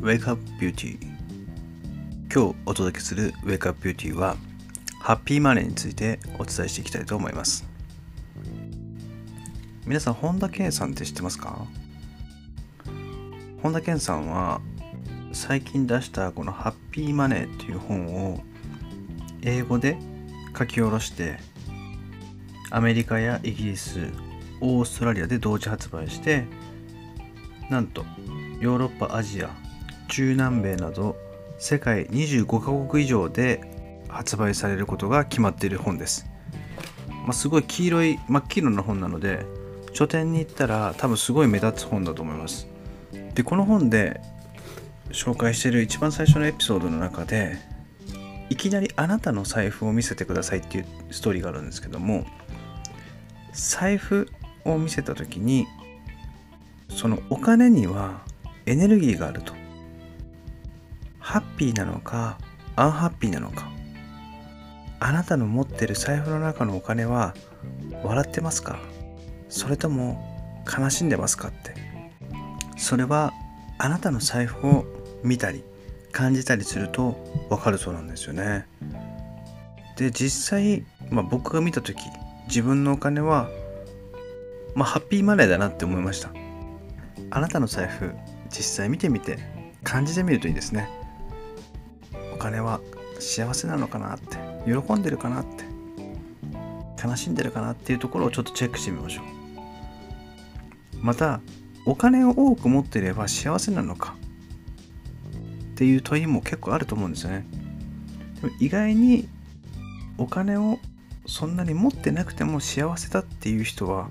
Wake Up Beauty 今日お届けする Wake Up Beauty はハッピーマネーについてお伝えしていきたいと思います。皆さん本田健さんって知ってますか？本田健さんは最近出したこのハッピーマネーっていう本を英語で書き下ろしてアメリカやイギリスオーストラリアで同時発売してなんとヨーロッパアジア中南米など世界25カ国以上で発売されることが決まっている本です、まあ、すごい黄色い真っ黄色な本なので書店に行ったら多分すごい目立つ本だと思います。でこの本で紹介している一番最初のエピソードの中でいきなりあなたの財布を見せてくださいっていうストーリーがあるんですけども財布を見せた時にそのお金にはエネルギーがあると。ハッピーなのかアンハッピーなのか。あなたの持ってる財布の中のお金は笑ってますか？それとも悲しんでますかって。それはあなたの財布を見たり感じたりするとわかるそうなんですよね。で実際、まあ、僕が見た時自分のお金はまあハッピーマネーだなって思いました。あなたの財布実際見てみて感じてみるといいですね。金は幸せなのかなって喜んでるかなって悲しんでるかなっていうところをちょっとチェックしてみましょう。またお金を多く持っていれば幸せなのか？っていう問いも結構あると思うんですよね。でも意外にお金をそんなに持ってなくても幸せだっていう人は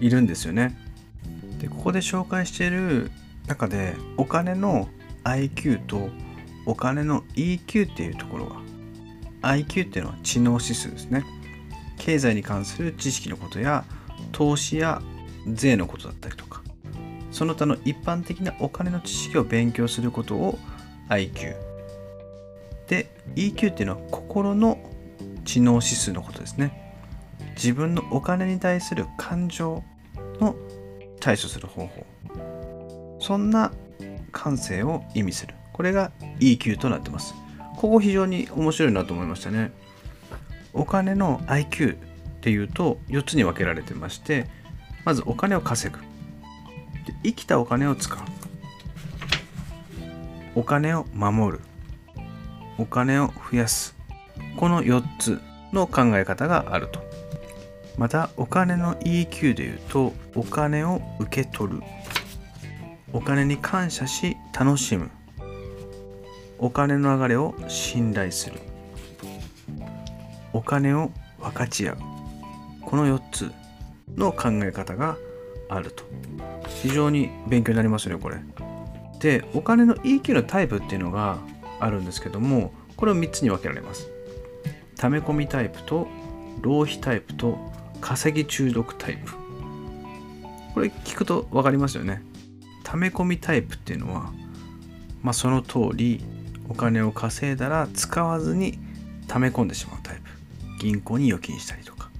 いるんですよね。でここで紹介している中でお金の IQ とお金の EQ っていうところが IQ っていうのは知能指数ですね。経済に関する知識のことや投資や税のことだったりとかその他の一般的なお金の知識を勉強することを IQ で EQ っていうのは心の知能指数のことですね。自分のお金に対する感情の対処する方法。そんな感性を意味する。これが EQ となってます。ここ非常に面白いなと思いましたね。お金の IQ っていうと4つに分けられてましてまずお金を稼ぐ。生きたお金を使う。お金を守る。お金を増やす。この4つの考え方があると。またお金の EQ でいうとお金を受け取る。お金に感謝し楽しむ。お金の流れを信頼する。お金を分かち合う。この4つの考え方があると。非常に勉強になりますねこれ。でお金の EQ のタイプっていうのがあるんですけどもこれを3つに分けられます。溜め込みタイプと浪費タイプと稼ぎ中毒タイプ。これ聞くと分かりますよね。溜め込みタイプっていうのはまあその通りお金を稼いだら使わずに溜め込んでしまうタイプ。銀行に預金したりとか。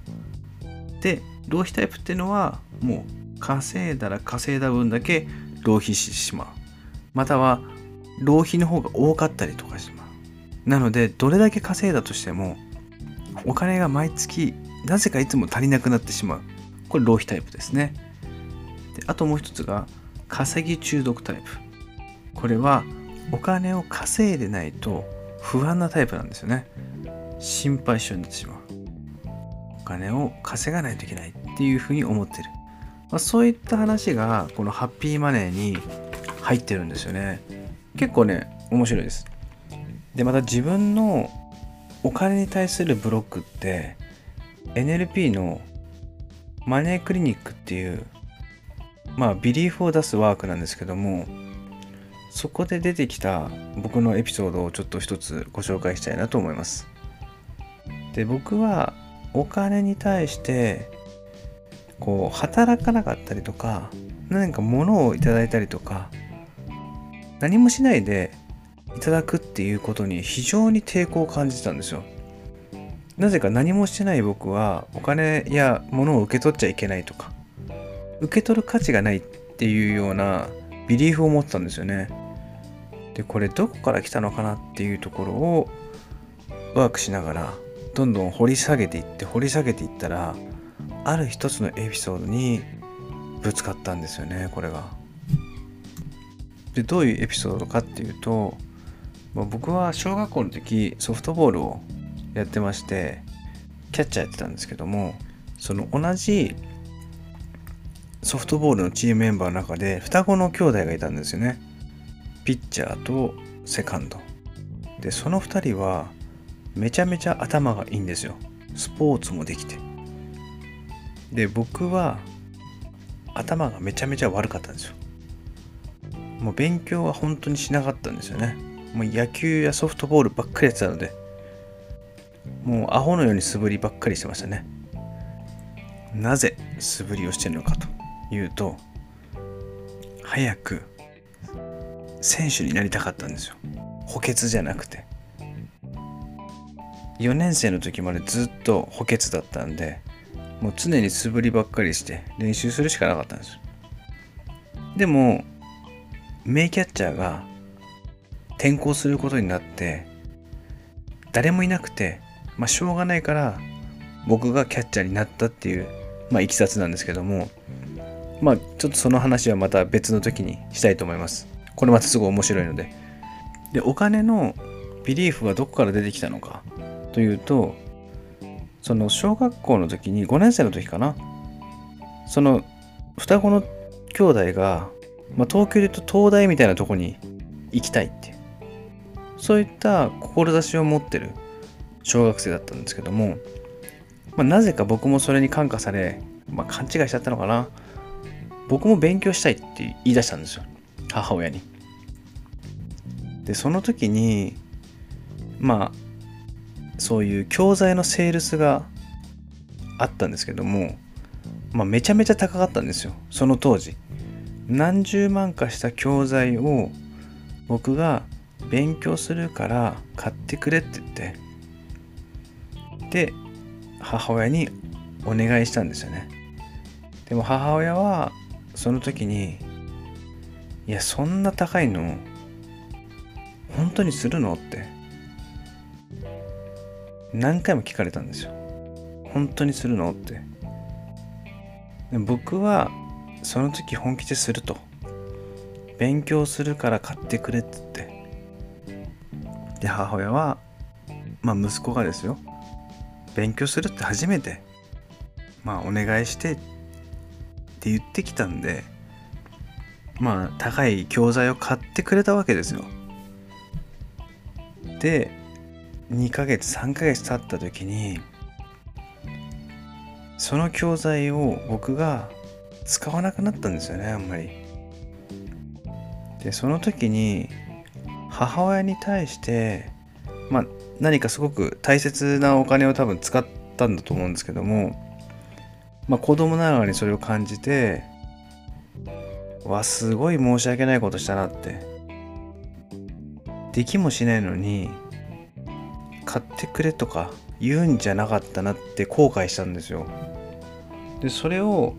で浪費タイプっていうのはもう稼いだら稼いだ分だけ浪費してしまう。または浪費の方が多かったりとかしまう。なのでどれだけ稼いだとしてもお金が毎月なぜかいつも足りなくなってしまう。これ浪費タイプですね。であともう一つが稼ぎ中毒タイプ。これはお金を稼いでないと不安なタイプなんですよね。心配性になってしまう。お金を稼がないといけないっていうふうに思ってる、まあ、そういった話がこのハッピーマネーに入ってるんですよね。結構ね面白いです。でまた自分のお金に対するブロックって NLP のマネークリニックっていうまあビリーフを出すワークなんですけどもそこで出てきた僕のエピソードをちょっと一つご紹介したいなと思います。で僕はお金に対してこう働かなかったりとか何か物をいただいたりとか何もしないでいただくっていうことに非常に抵抗を感じてたんですよ。なぜか何もしてない僕はお金や物を受け取っちゃいけないとか受け取る価値がないっていうようなビリーフを持ってたんですよねでこれどこから来たのかなっていうところをワークしながらどんどん掘り下げていって掘り下げていったらある一つのエピソードにぶつかったんですよねこれが。でどういうエピソードかっていうと、まあ、僕は小学校の時ソフトボールをやってましてキャッチャーやってたんですけどもその同じソフトボールのチームメンバーの中で双子の兄弟がいたんですよね。ピッチャーとセカンド。でその2人はめちゃめちゃ頭がいいんですよ。スポーツもできて。で僕は頭がめちゃめちゃ悪かったんですよ。もう勉強は本当にしなかったんですよね。もう野球やソフトボールばっかりやってたので。もうアホのように素振りばっかりしてましたね。なぜ素振りをしてるのかと。いうと早く選手になりたかったんですよ。補欠じゃなくて。4年生の時までずっと補欠だったんでもう常に素振りばっかりして練習するしかなかったんですでも名キャッチャーが転校することになって誰もいなくてまあしょうがないから僕がキャッチャーになったっていうまあいきさつなんですけどもまあちょっとその話はまた別の時にしたいと思います。これまたすごい面白いので。でお金のビリーフはどこから出てきたのか。というとその小学校の時に5年生の時かな。その双子の兄弟が、まあ、東京で言うと東大みたいなとこに行きたいってそういった志を持ってる小学生だったんですけども、まあ、なぜか僕もそれに感化され、まあ、勘違いしちゃったのかな。僕も勉強したいって言い出したんですよ。母親に。でその時にまあそういう教材のセールスがあったんですけども、まあ、めちゃめちゃ高かったんですよ。その当時。何十万かした教材を僕が勉強するから買ってくれって言って。で母親にお願いしたんですよね。でも母親はその時にいやそんな高いの本当にするのって何回も聞かれたんですよ。本当にするのって。で僕はその時本気ですると。勉強するから買ってくれって。言ってで母親はまあ息子がですよ。勉強するって初めて。まあお願いしてって言ってきたんでまあ高い教材を買ってくれたわけですよ。で2ヶ月3ヶ月経った時にその教材を僕が使わなくなったんですよねあんまり。でその時に母親に対してまあ何かすごく大切なお金を多分使ったんだと思うんですけどもまあ子供ながらにそれを感じてわすごい申し訳ないことしたなって。できもしないのに買ってくれとか言うんじゃなかったなって後悔したんですよ。でそれを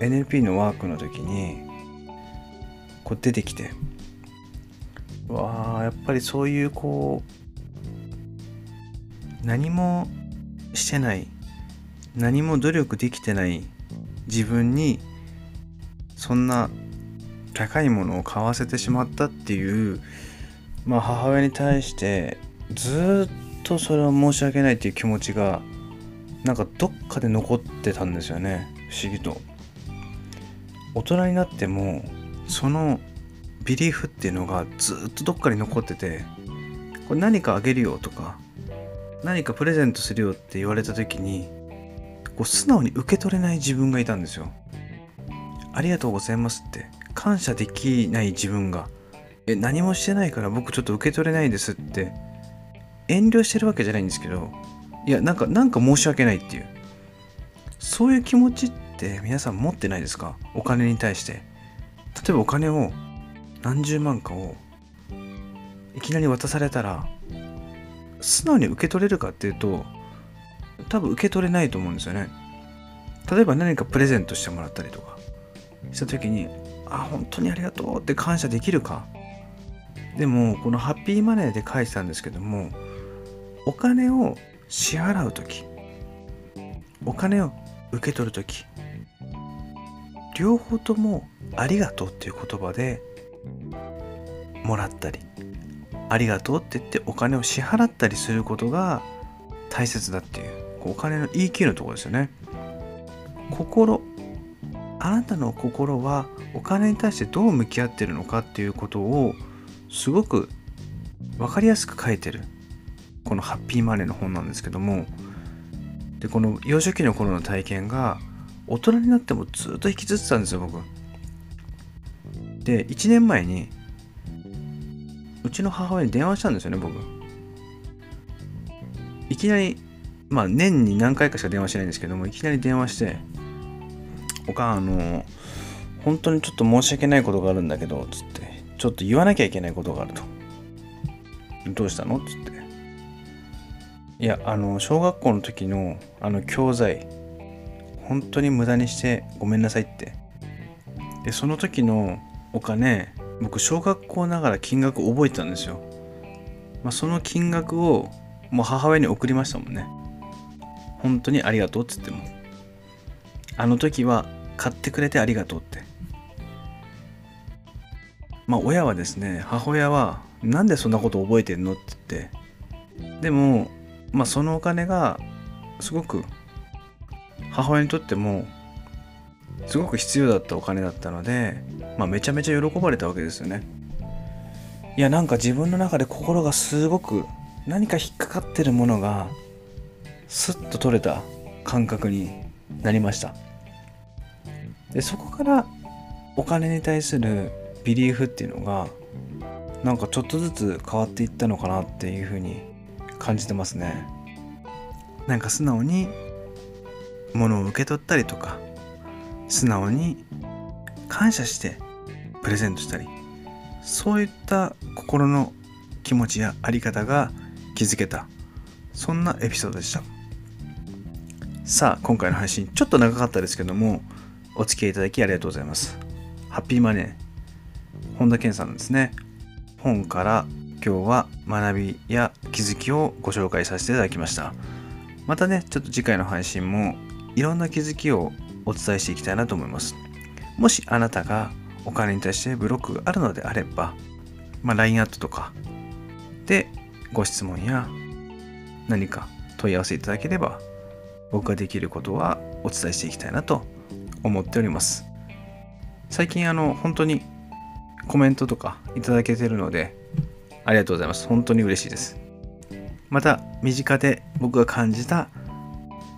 NLP のワークの時にこう出てきてわあやっぱりそういうこう何もしてない何も努力できてない自分にそんな高いものを買わせてしまったっていうまあ母親に対してずっとそれは申し訳ないっていう気持ちがなんかどっかで残ってたんですよね。不思議と。大人になってもそのビリーフっていうのがずっとどっかに残っててこれ何かあげるよとか何かプレゼントするよって言われた時にこう素直に受け取れない自分がいたんですよ。ありがとうございますって。感謝できない自分が。え何もしてないから僕ちょっと受け取れないですって。遠慮してるわけじゃないんですけど。いやなんかなんか申し訳ないっていう。そういう気持ちって皆さん持ってないですか？お金に対して。例えばお金を何十万かをいきなり渡されたら素直に受け取れるかっていうと多分受け取れないと思うんですよね。例えば何かプレゼントしてもらったりとか。した時にあ本当にありがとうって感謝できるか。でもこのハッピーマネーで書いてたんですけどもお金を支払う時お金を受け取る時両方ともありがとうっていう言葉でもらったりありがとうって言ってお金を支払ったりすることが大切だっていうお金の言い切るところですよね。心あなたの心はお金に対してどう向き合ってるのかっていうことをすごく分かりやすく書いてる。このハッピーマネーの本なんですけども。でこの幼少期の頃の体験が大人になってもずっと引きずってたんですよ僕。で1年前にうちの母親に電話したんですよね僕。いきなりまあ年に何回かしか電話しないんですけどもいきなり電話して「おかんあの本当にちょっと申し訳ないことがあるんだけど」つって「ちょっと言わなきゃいけないことがあると」どうしたの？つって。いやあの小学校の時のあの教材本当に無駄にしてごめんなさいって。でその時のお金僕小学校ながら金額覚えてたんですよ、まあ、その金額をもう母親に送りましたもんね。本当にありがとうっつってもあの時は買ってくれてありがとうって。まあ親はですね母親はなんでそんなこと覚えてんのって言って。でもまあそのお金がすごく母親にとってもすごく必要だったお金だったので、まあ、めちゃめちゃ喜ばれたわけですよね。いやなんか自分の中で心がすごく何か引っかかってるものがスッと取れた感覚になりました。でそこからお金に対するビリーフっていうのがなんかちょっとずつ変わっていったのかなっていうふうに感じてますね。なんか素直に物を受け取ったりとか素直に感謝してプレゼントしたりそういった心の気持ちやあり方が気づけたそんなエピソードでした。さあ今回の配信ちょっと長かったですけどもお付き合いいただきありがとうございます。ハッピーマネー。本田健さんですね。本から今日は学びや気づきをご紹介させていただきました。またねちょっと次回の配信もいろんな気づきをお伝えしていきたいなと思います。もしあなたがお金に対してブロックがあるのであれば、まあ、LINE アットとかでご質問や何か問い合わせいただければ僕ができることはお伝えしていきたいなと思っております。最近あの本当にコメントとかいただけてるのでありがとうございます。本当に嬉しいです。また身近で僕が感じた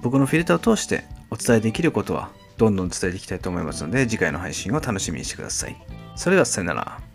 僕のフィルターを通してお伝えできることはどんどん伝えていきたいと思いますので次回の配信を楽しみにしてください。それではさよなら。